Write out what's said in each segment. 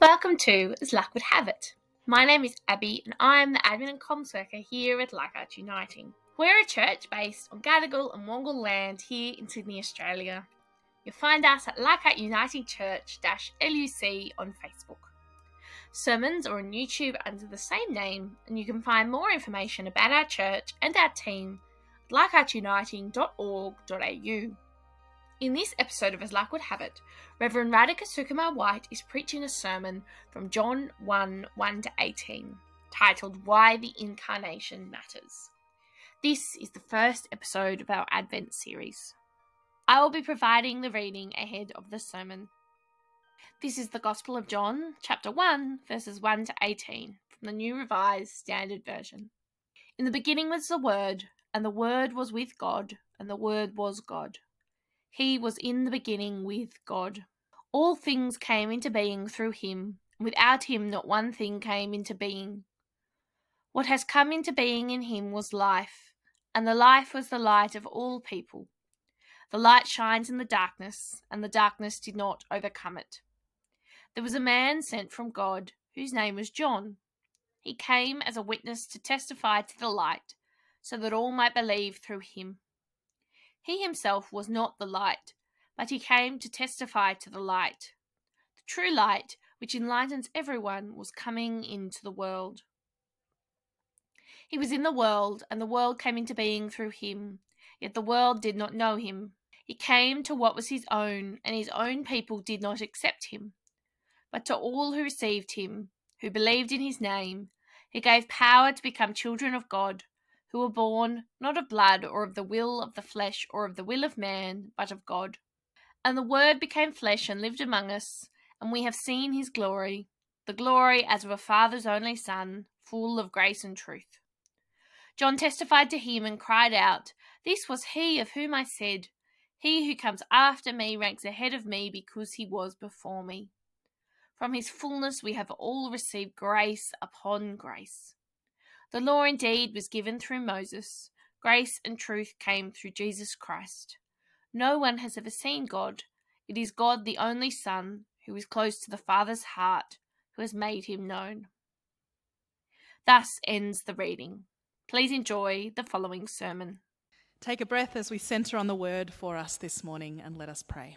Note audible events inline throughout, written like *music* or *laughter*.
Welcome to As Luck Would Have It. My name is Abbey and I'm the admin and comms worker here at Leichhardt Uniting. We're a church based on Gadigal and Wangal land here in Sydney, Australia. You'll find us at Leichhardt Uniting Church LUC on Facebook. Sermons are on YouTube under the same name, and you can find more information about our church and our team at leichhardtuniting.org.au. In this episode of As Luck Would Have It, Reverend Radhika Sukumar White is preaching a sermon from John 1 1 to 18, titled Why the Incarnation Matters. This is the first episode of our Advent series. I will be providing the reading ahead of the sermon. This is the Gospel of John, chapter 1, verses 1 to 18, from the New Revised Standard Version. In the beginning was the Word, and the Word was with God, and the Word was God. He was in the beginning with God. All things came into being through him. Without him, not one thing came into being. What has come into being in him was life, and the life was the light of all people. The light shines in the darkness, and the darkness did not overcome it. There was a man sent from God, whose name was John. He came as a witness to testify to the light, so that all might believe through him. He himself was not the light, but he came to testify to the light. The true light, which enlightens everyone, was coming into the world. He was in the world, and the world came into being through him, yet the world did not know him. He came to what was his own, and his own people did not accept him. But to all who received him, who believed in his name, he gave power to become children of God who were born not of blood or of the will of the flesh or of the will of man, but of God. And the Word became flesh and lived among us, and we have seen his glory, the glory as of a Father's only Son, full of grace and truth. John testified to him and cried out, This was he of whom I said, He who comes after me ranks ahead of me because he was before me. From his fullness we have all received grace upon grace. The law indeed was given through Moses, grace and truth came through Jesus Christ. No one has ever seen God. It is God, the only Son, who is close to the Father's heart, who has made him known. Thus ends the reading. Please enjoy the following sermon. Take a breath as we centre on the word for us this morning and let us pray.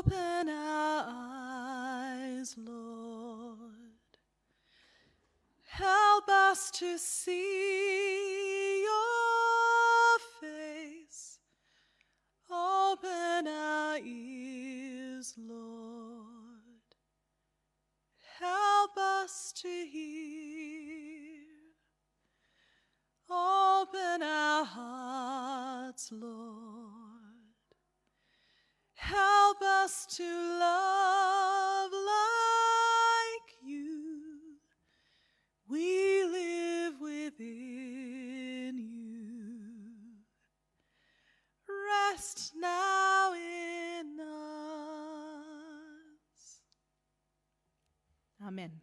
Open our eyes, Lord. Help us to see your face. Open our ears, Lord. Help us to hear. Open our hearts, Lord. Help us to love like you. We live within you. Rest now in us. Amen.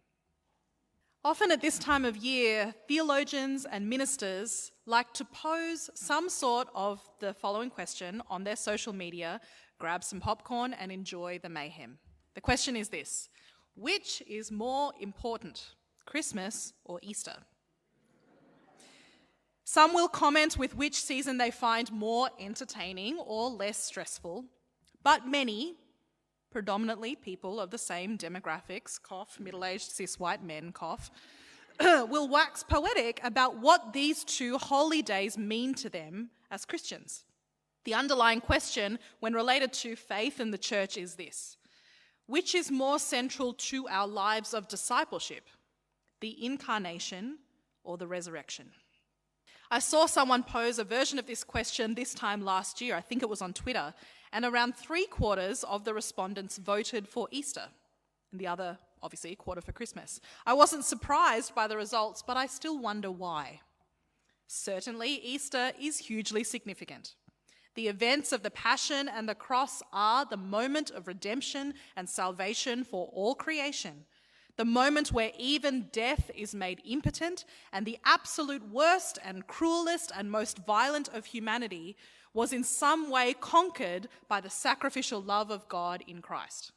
Often at this time of year, theologians and ministers like to pose some sort of the following question on their social media grab some popcorn, and enjoy the mayhem. The question is this Which is more important, Christmas or Easter? Some will comment with which season they find more entertaining or less stressful, but many, predominantly people of the same demographics, cough, middle aged cis white men, cough, *coughs* will wax poetic about what these two holy days mean to them as Christians. The underlying question, when related to faith in the church, is this Which is more central to our lives of discipleship, the incarnation or the resurrection? I saw someone pose a version of this question this time last year. I think it was on Twitter. And around three quarters of the respondents voted for Easter, and the other, obviously, a quarter for Christmas. I wasn't surprised by the results, but I still wonder why. Certainly, Easter is hugely significant. The events of the Passion and the Cross are the moment of redemption and salvation for all creation. the moment where even death is made impotent, and the absolute worst and cruelest and most violent of humanity was in some way conquered by the sacrificial love of God in Christ.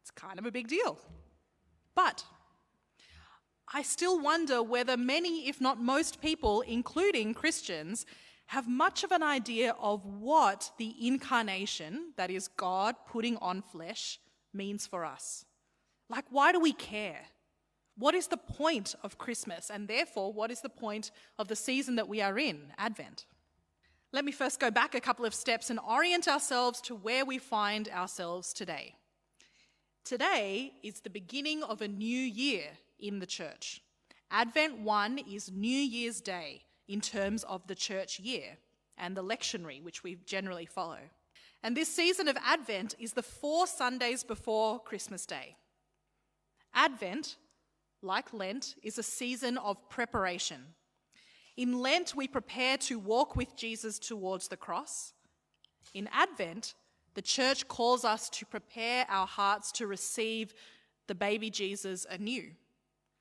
It's kind of a big deal. But I still wonder whether many, if not most people, including Christians, have much of an idea of what the incarnation, that is, God putting on flesh, means for us. Like, why do we care? What is the point of Christmas? And therefore, what is the point of the season that we are in, Advent? Let me first go back a couple of steps and orient ourselves to where we find ourselves today. Today is the beginning of a new year in the church. Advent 1 is New Year's Day in terms of the church year and the lectionary, which we generally follow. And this season of Advent is the four Sundays before Christmas Day. Advent, like Lent, is a season of preparation. In Lent, we prepare to walk with Jesus towards the cross. In Advent, the church calls us to prepare our hearts to receive the baby Jesus anew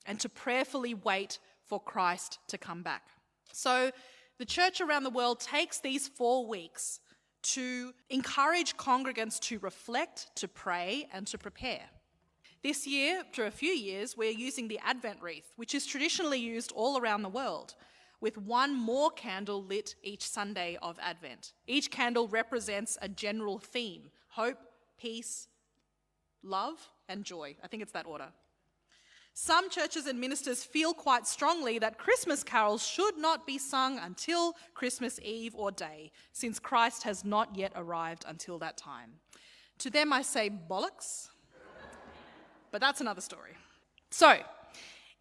and to prayerfully wait for Christ to come back. So, the church around the world takes these four weeks to encourage congregants to reflect, to pray, and to prepare. This year, for a few years, we're using the Advent wreath, which is traditionally used all around the world, with one more candle lit each Sunday of Advent. Each candle represents a general theme hope, peace, love, and joy. I think it's that order. Some churches and ministers feel quite strongly that Christmas carols should not be sung until Christmas Eve or day, since Christ has not yet arrived until that time. To them, I say bollocks, but that's another story. So,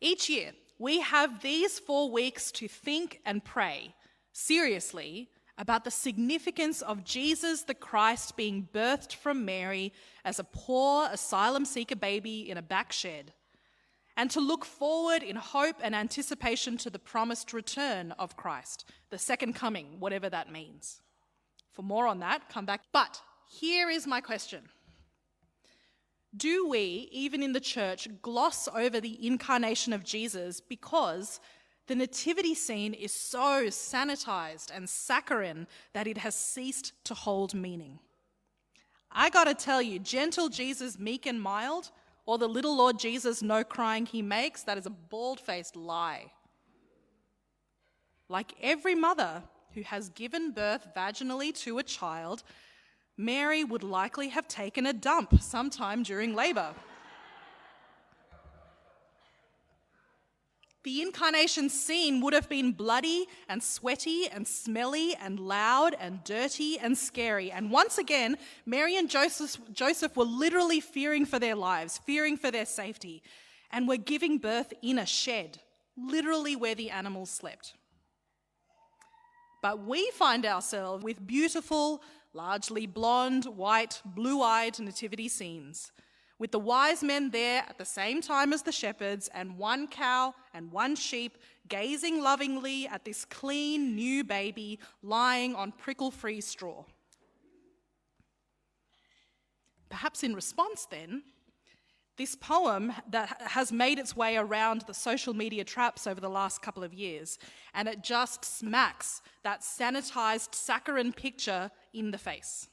each year, we have these four weeks to think and pray seriously about the significance of Jesus the Christ being birthed from Mary as a poor asylum seeker baby in a back shed and to look forward in hope and anticipation to the promised return of Christ, the second coming, whatever that means. For more on that, come back. But here is my question Do we, even in the church, gloss over the incarnation of Jesus because the nativity scene is so sanitized and saccharine that it has ceased to hold meaning? I gotta tell you, gentle Jesus, meek and mild, or the little Lord Jesus, no crying he makes, that is a bald faced lie. Like every mother who has given birth vaginally to a child, Mary would likely have taken a dump sometime during labor. The incarnation scene would have been bloody and sweaty and smelly and loud and dirty and scary. And once again, Mary and Joseph, Joseph were literally fearing for their lives, fearing for their safety, and were giving birth in a shed, literally where the animals slept. But we find ourselves with beautiful, largely blonde, white, blue eyed nativity scenes with the wise men there at the same time as the shepherds, and one cow and one sheep gazing lovingly at this clean new baby lying on prickle free straw. Perhaps in response, then, this poem that has made its way around the social media traps over the last couple of years, and it just smacks that sanitized saccharine picture in the face.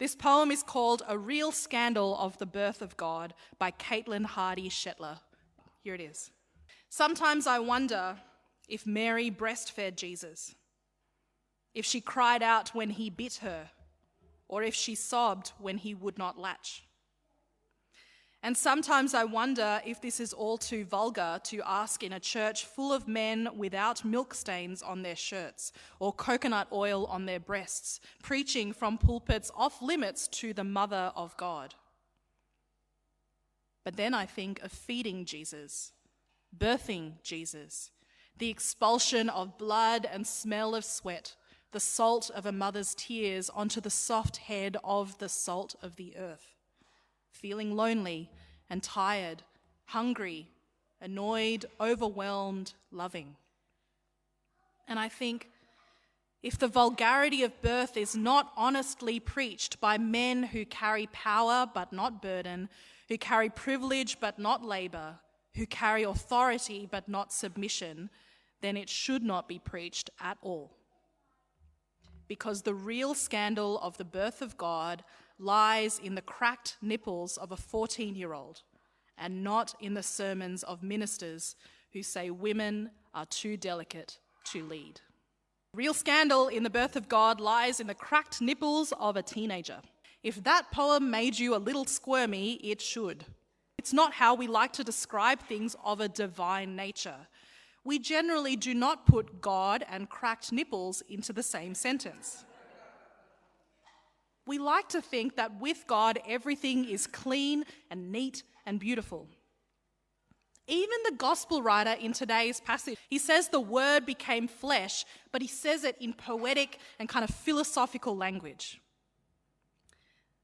This poem is called A Real Scandal of the Birth of God by Kaitlyn Hardy Shetler. Here it is. Sometimes I wonder if Mary breastfed Jesus, if she cried out when he bit her, or if she sobbed when he would not latch. And sometimes I wonder if this is all too vulgar to ask in a church full of men without milk stains on their shirts or coconut oil on their breasts, preaching from pulpits off limits to the Mother of God. But then I think of feeding Jesus, birthing Jesus, the expulsion of blood and smell of sweat, the salt of a mother's tears onto the soft head of the salt of the earth feeling lonely and tired, hungry, annoyed, overwhelmed, loving. And I think if the vulgarity of birth is not honestly preached by men who carry power but not burden, who carry privilege but not labor, who carry authority but not submission, then it should not be preached at all. Because the real scandal of the birth of God lies in the cracked nipples of a 14 year old and not in the sermons of ministers who say women are too delicate to lead. Real scandal in the birth of God lies in the cracked nipples of a teenager. If that poem made you a little squirmy, it should. It's not how we like to describe things of a divine nature. We generally do not put God and cracked nipples into the same sentence. We like to think that with God, everything is clean and neat and beautiful. Even the gospel writer in today's passage, he says the word became flesh, but he says it in poetic and kind of philosophical language.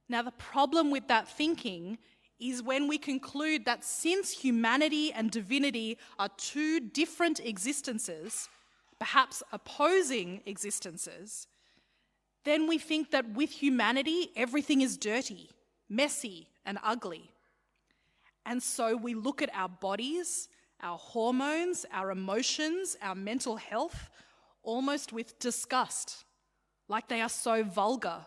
Now, the problem with that thinking is when we conclude that since humanity and divinity are two different existences, perhaps opposing existences, then we think that with humanity, everything is dirty, messy, and ugly. And so we look at our bodies, our hormones, our emotions, our mental health, almost with disgust, like they are so vulgar,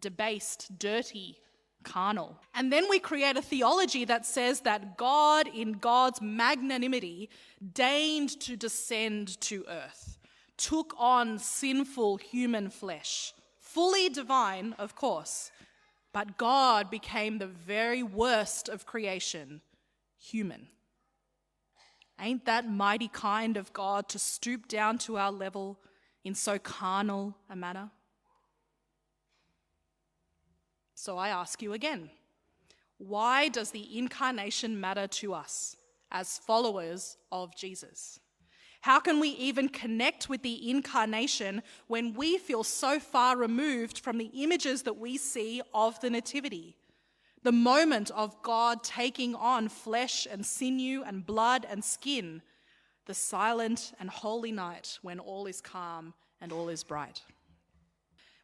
debased, dirty, carnal. And then we create a theology that says that God, in God's magnanimity, deigned to descend to earth, took on sinful human flesh, fully divine, of course, but God became the very worst of creation, human. Ain't that mighty kind of God to stoop down to our level in so carnal a manner? So I ask you again why does the incarnation matter to us as followers of Jesus? How can we even connect with the incarnation when we feel so far removed from the images that we see of the Nativity? The moment of God taking on flesh and sinew and blood and skin, the silent and holy night when all is calm and all is bright.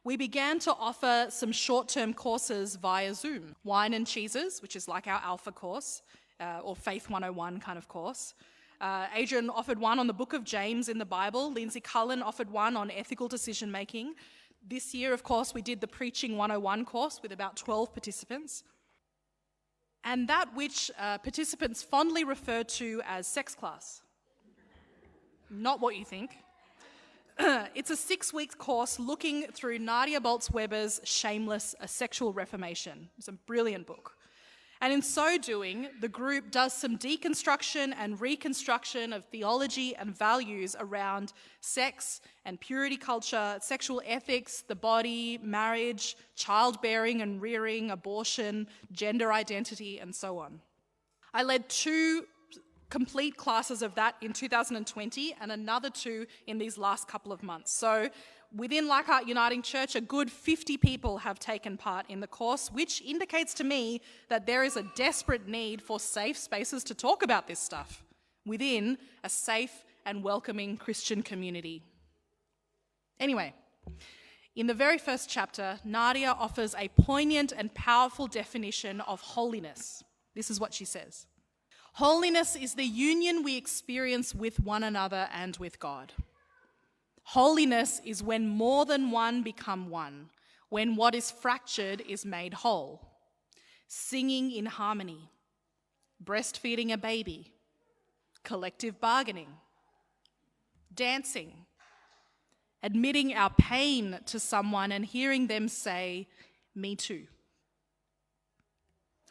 We began to offer some short term courses via Zoom Wine and Cheeses, which is like our Alpha course, uh, or Faith 101 kind of course. Uh, Adrian offered one on the book of James in the Bible. Lindsay Cullen offered one on ethical decision making. This year, of course, we did the Preaching 101 course with about 12 participants. And that which uh, participants fondly refer to as sex class. Not what you think. *clears throat* it's a six week course looking through Nadia Bolz Weber's Shameless, A Sexual Reformation. It's a brilliant book. And in so doing, the group does some deconstruction and reconstruction of theology and values around sex and purity culture, sexual ethics, the body, marriage, childbearing and rearing, abortion, gender identity, and so on. I led two complete classes of that in 2020 and another two in these last couple of months. So within Leichhardt Uniting Church, a good 50 people have taken part in the course, which indicates to me that there is a desperate need for safe spaces to talk about this stuff within a safe and welcoming Christian community. Anyway, in the very first chapter, Nadia offers a poignant and powerful definition of holiness. This is what she says Holiness is the union we experience with one another and with God. Holiness is when more than one become one, when what is fractured is made whole. Singing in harmony, breastfeeding a baby, collective bargaining, dancing, admitting our pain to someone and hearing them say, Me too.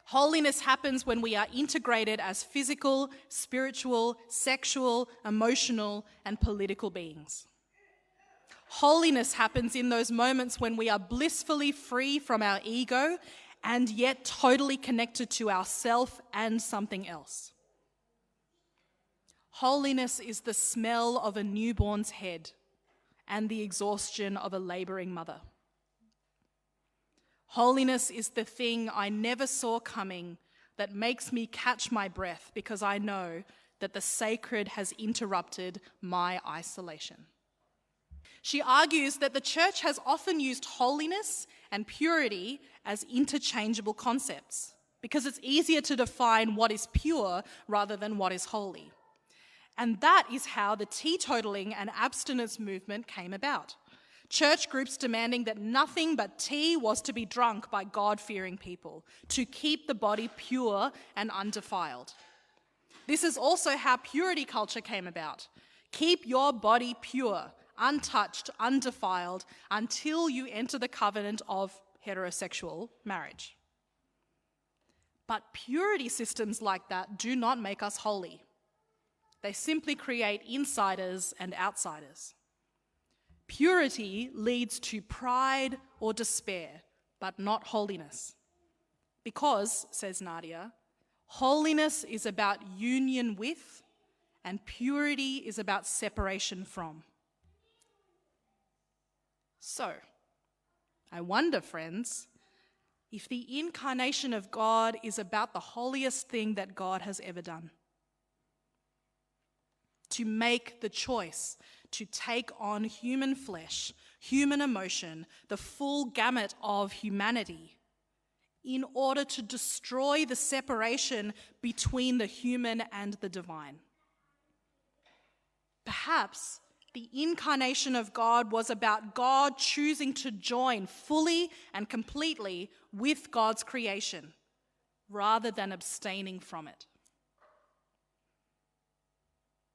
Holiness happens when we are integrated as physical, spiritual, sexual, emotional, and political beings. Holiness happens in those moments when we are blissfully free from our ego and yet totally connected to ourself and something else. Holiness is the smell of a newborn's head and the exhaustion of a laboring mother. Holiness is the thing I never saw coming that makes me catch my breath because I know that the sacred has interrupted my isolation. She argues that the church has often used holiness and purity as interchangeable concepts. because it's easier to define what is pure rather than what is holy. And that is how the teetotaling and abstinence movement came about. Church groups demanding that nothing but tea was to be drunk by God fearing people to keep the body pure and undefiled. This is also how purity culture came about. Keep your body pure, untouched, undefiled, until you enter the covenant of heterosexual marriage. But purity systems like that do not make us holy. They simply create insiders and outsiders. Purity leads to pride or despair, but not holiness. Because, says Nadia, holiness is about union with, and purity is about separation from. So, I wonder, friends, if the incarnation of God is about the holiest thing that God has ever done. To make the choice to take on human flesh, human emotion, the full gamut of humanity, in order to destroy the separation between the human and the divine. Perhaps the incarnation of God was about God choosing to join fully and completely with God's creation rather than abstaining from it.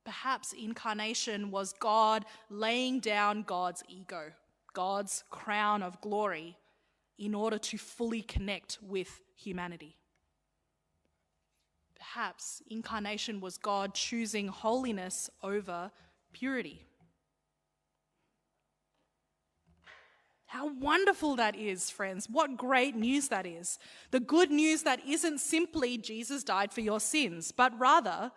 Perhaps incarnation was God laying down God's ego, God's crown of glory, in order to fully connect with humanity. Perhaps incarnation was God choosing holiness over purity. How wonderful that is, friends. What great news that is. The good news that isn't simply Jesus died for your sins, but rather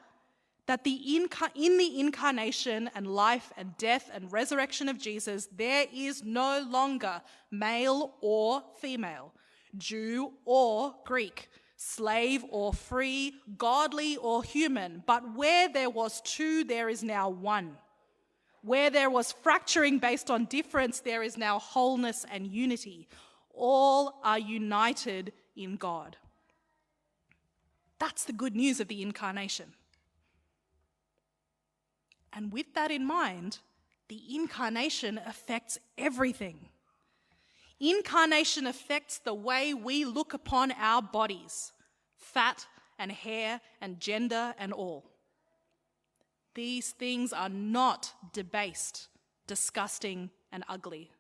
that the inca- in the incarnation and life and death and resurrection of Jesus, there is no longer male or female, Jew or Greek, slave or free, godly or human, but where there was two, there is now one. Where there was fracturing based on difference, there is now wholeness and unity. All are united in God. That's the good news of the incarnation. And with that in mind, the incarnation affects everything. Incarnation affects the way we look upon our bodies fat and hair and gender and all. These things are not debased, disgusting, and ugly.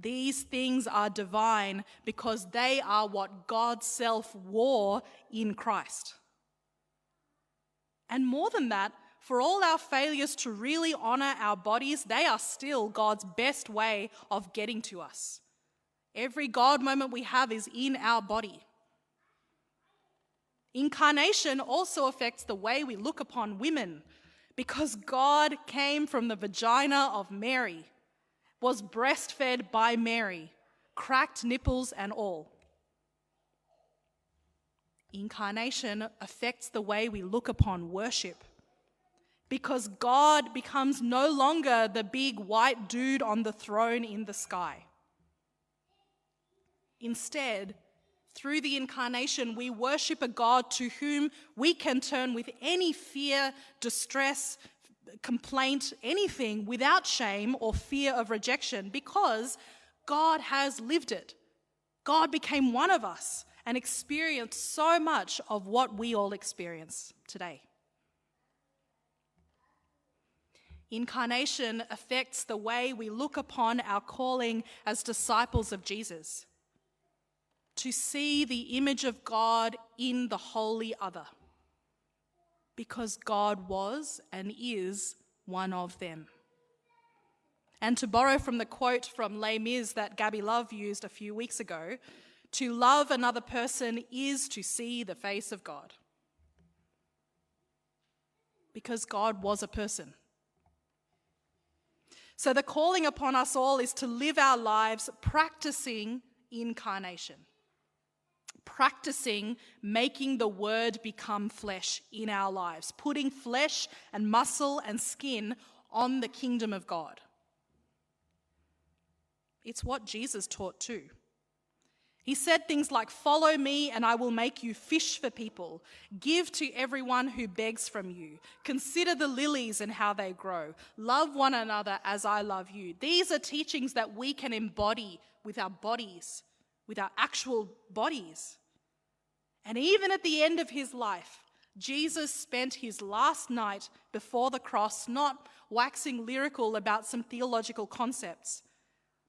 These things are divine because they are what God's self wore in Christ. And more than that, for all our failures to really honor our bodies, they are still God's best way of getting to us. Every God moment we have is in our body. Incarnation also affects the way we look upon women because God came from the vagina of Mary, was breastfed by Mary, cracked nipples and all. Incarnation affects the way we look upon worship because God becomes no longer the big white dude on the throne in the sky. Instead, through the incarnation, we worship a God to whom we can turn with any fear, distress, complaint, anything without shame or fear of rejection because God has lived it. God became one of us and experienced so much of what we all experience today. Incarnation affects the way we look upon our calling as disciples of Jesus to see the image of God in the holy other, because God was and is one of them. And to borrow from the quote from Les Mis that Gabby Love used a few weeks ago, to love another person is to see the face of God. Because God was a person. So the calling upon us all is to live our lives practicing incarnation practicing making the word become flesh in our lives, putting flesh and muscle and skin on the kingdom of God. It's what Jesus taught too. He said things like, Follow me, and I will make you fish for people. Give to everyone who begs from you. Consider the lilies and how they grow. Love one another as I love you. These are teachings that we can embody with our bodies, with our actual bodies. And even at the end of his life, Jesus spent his last night before the cross not waxing lyrical about some theological concepts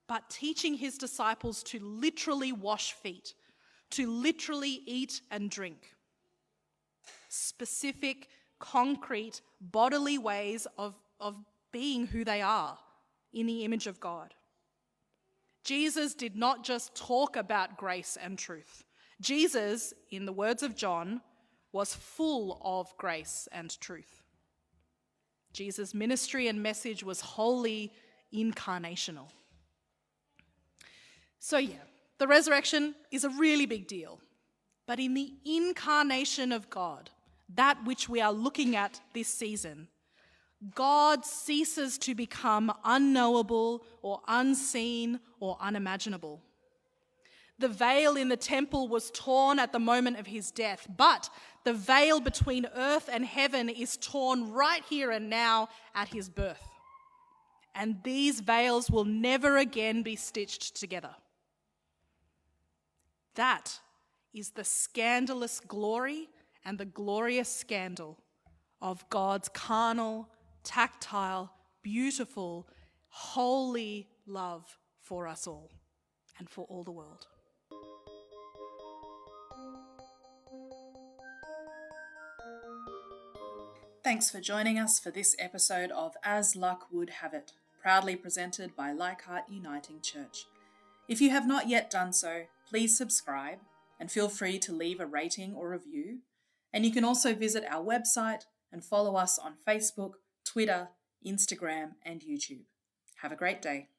but teaching his disciples to literally wash feet, to literally eat and drink. Specific, concrete, bodily ways of, of being who they are in the image of God. Jesus did not just talk about grace and truth. Jesus, in the words of John, was full of grace and truth. Jesus' ministry and message was wholly incarnational. So, yeah, the resurrection is a really big deal. But in the incarnation of God, that which we are looking at this season, God ceases to become unknowable or unseen or unimaginable. The veil in the temple was torn at the moment of his death, but the veil between earth and heaven is torn right here and now at his birth. And these veils will never again be stitched together. That is the scandalous glory and the glorious scandal of God's carnal, tactile, beautiful, holy love for us all and for all the world. Thanks for joining us for this episode of As Luck Would Have It, proudly presented by Leichhardt Uniting Church. If you have not yet done so, please subscribe and feel free to leave a rating or review. And you can also visit our website and follow us on Facebook, Twitter, Instagram, and YouTube. Have a great day.